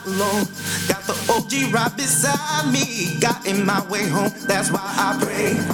not alone. Got the OG right beside me. Got in my way home, that's why I pray.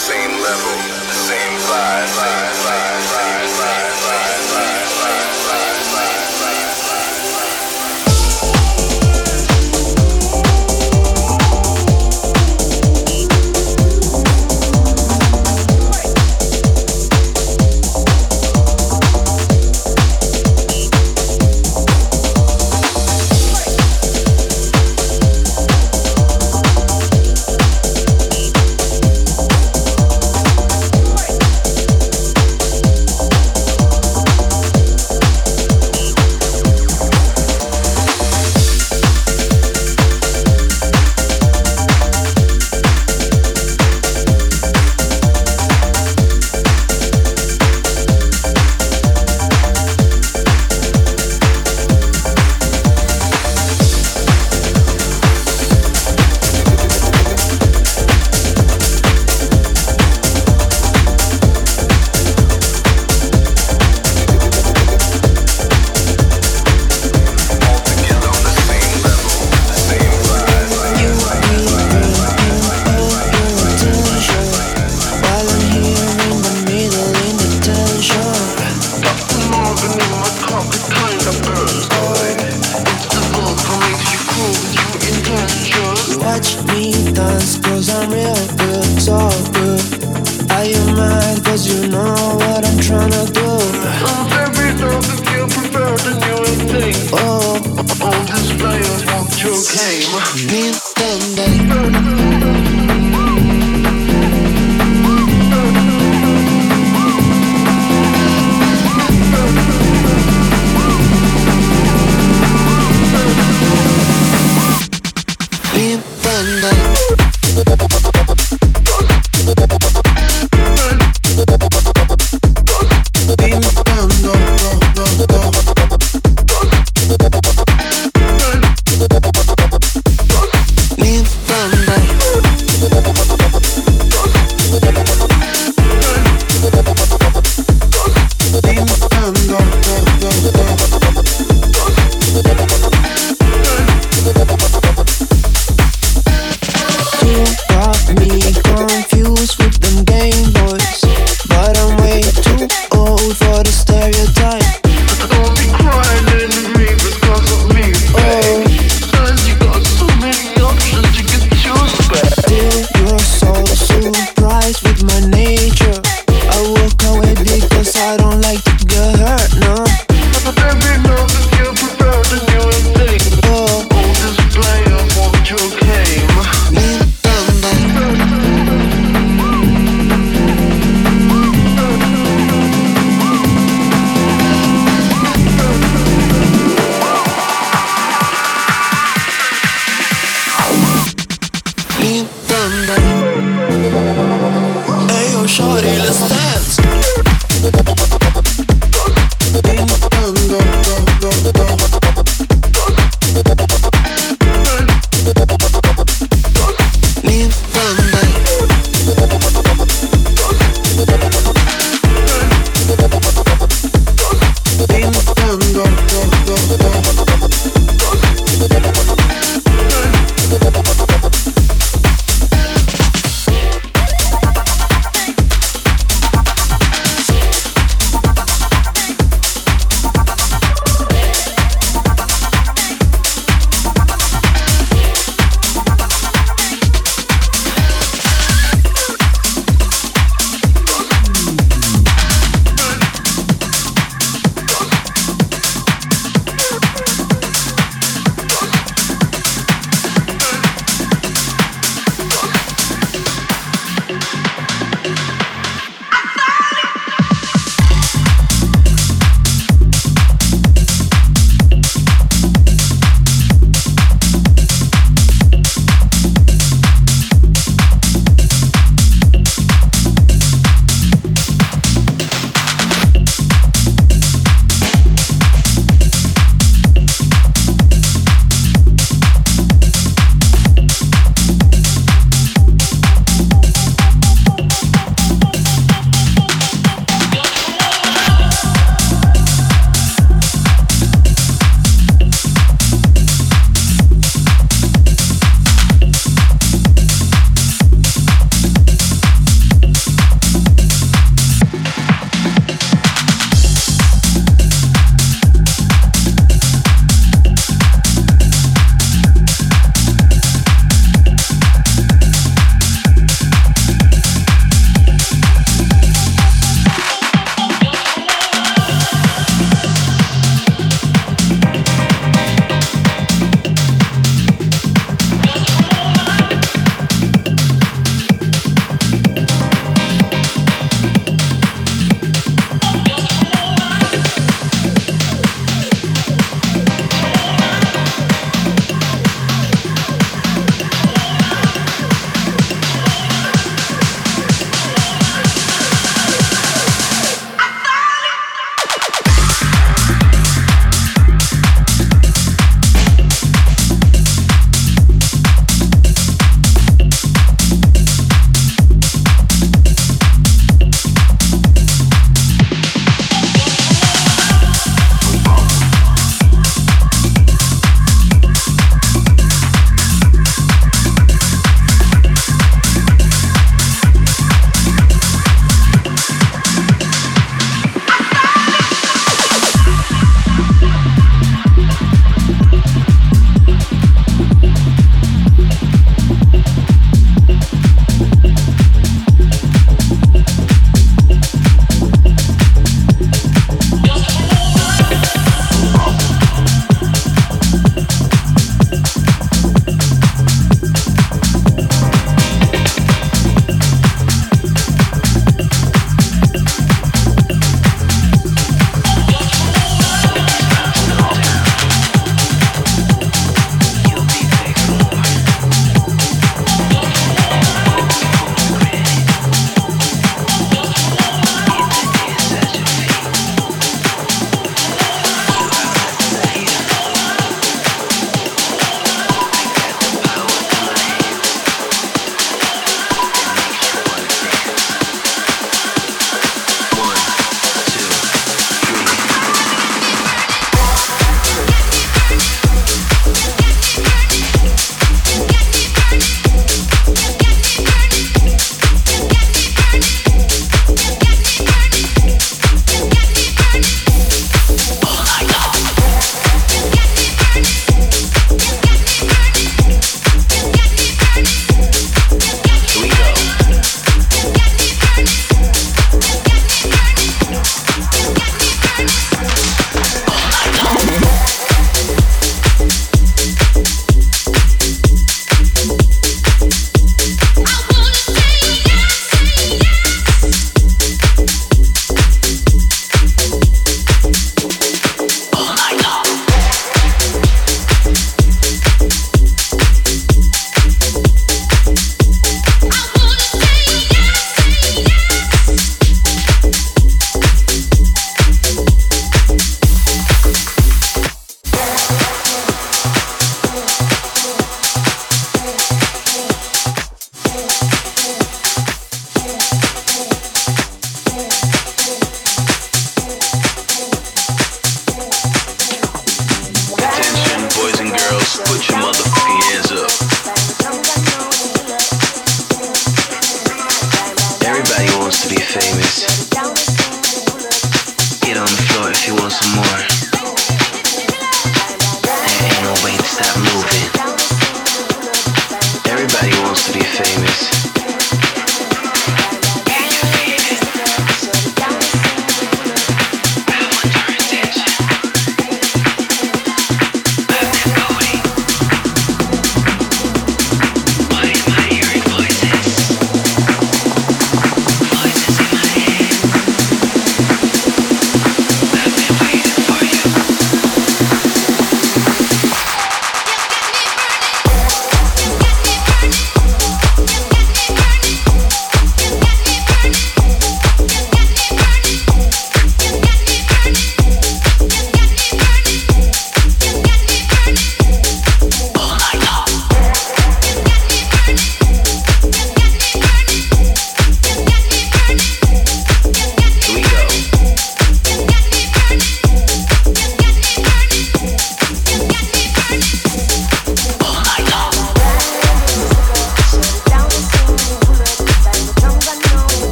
same level, same vibe.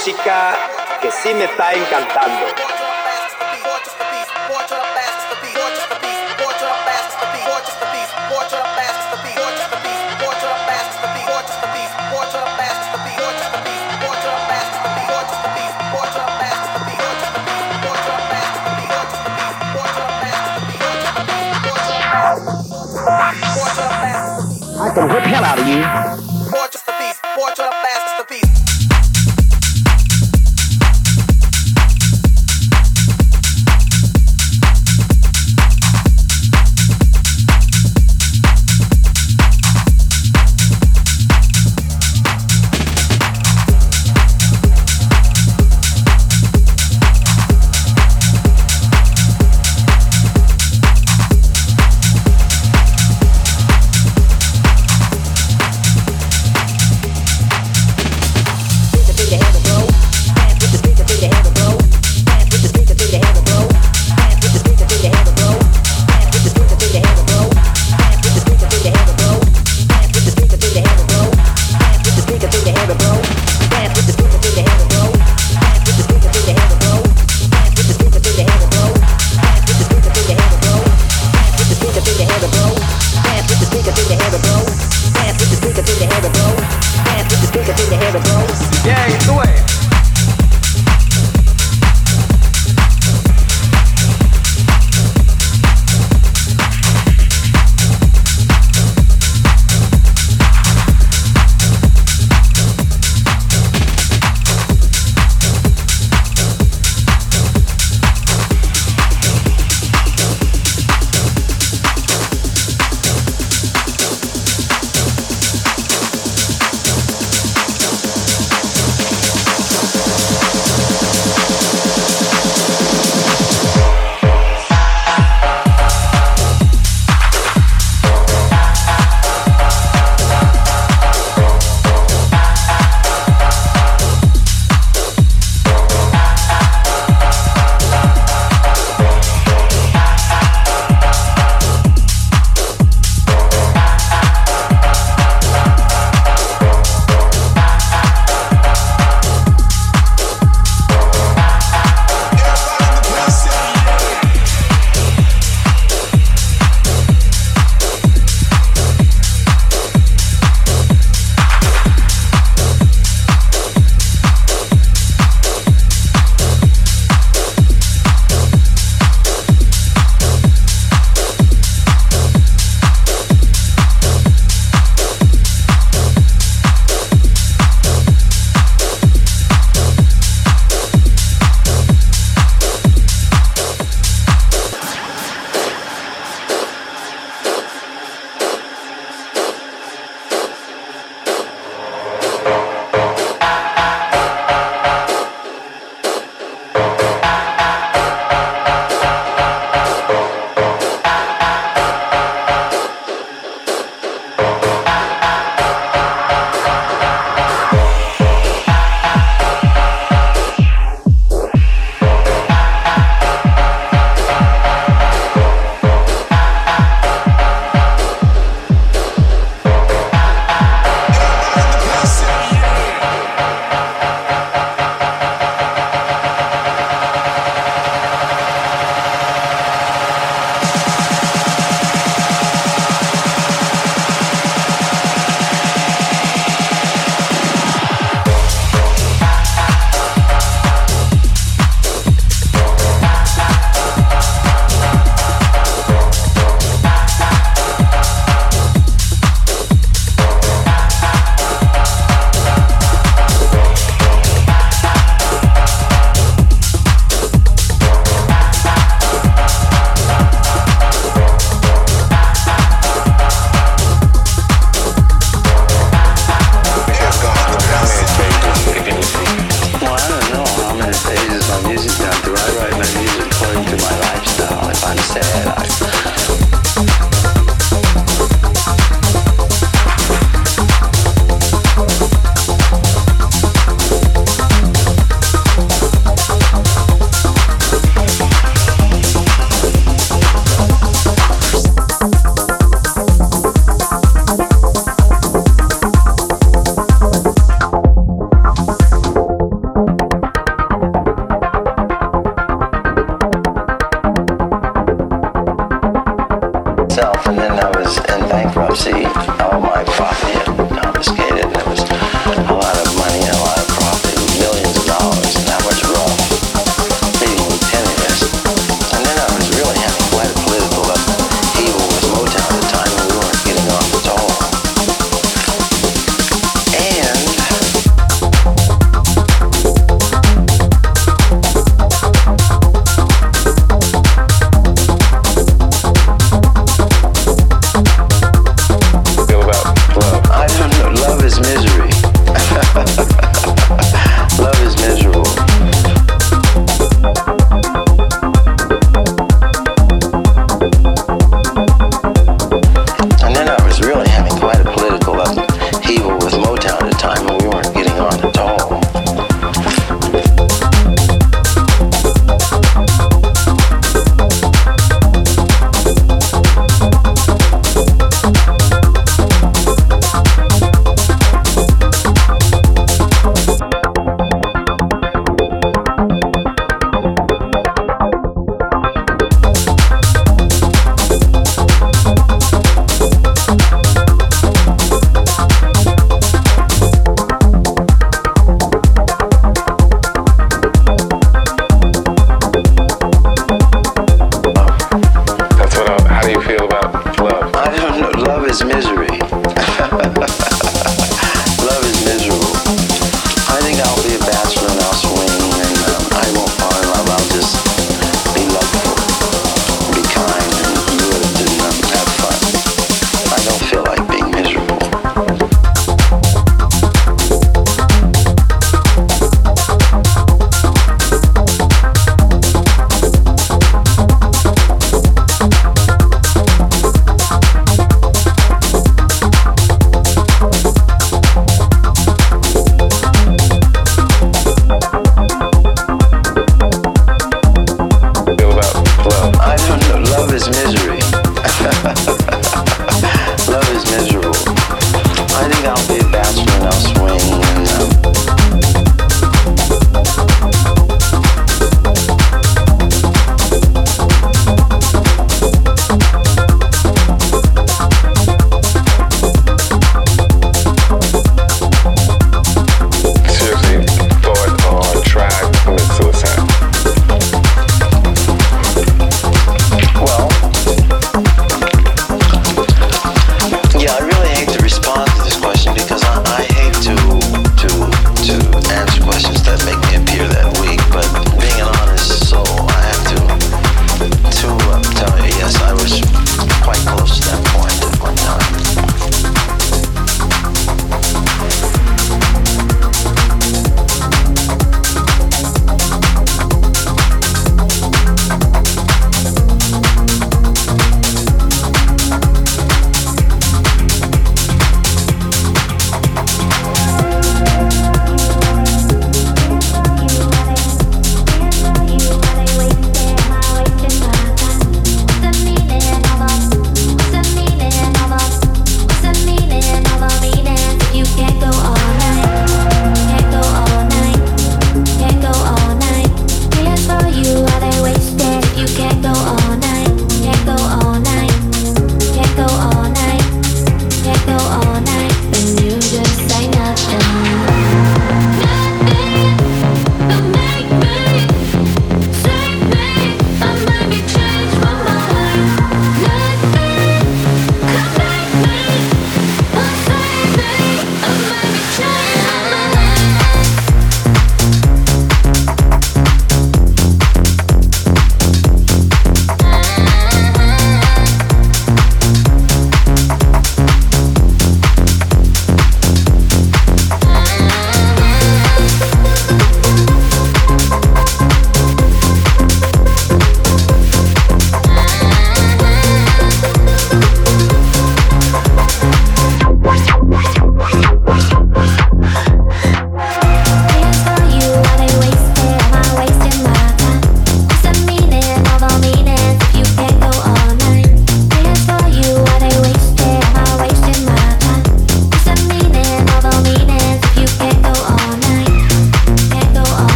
música que sí me está encantando. I can whip hell out of you.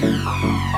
好。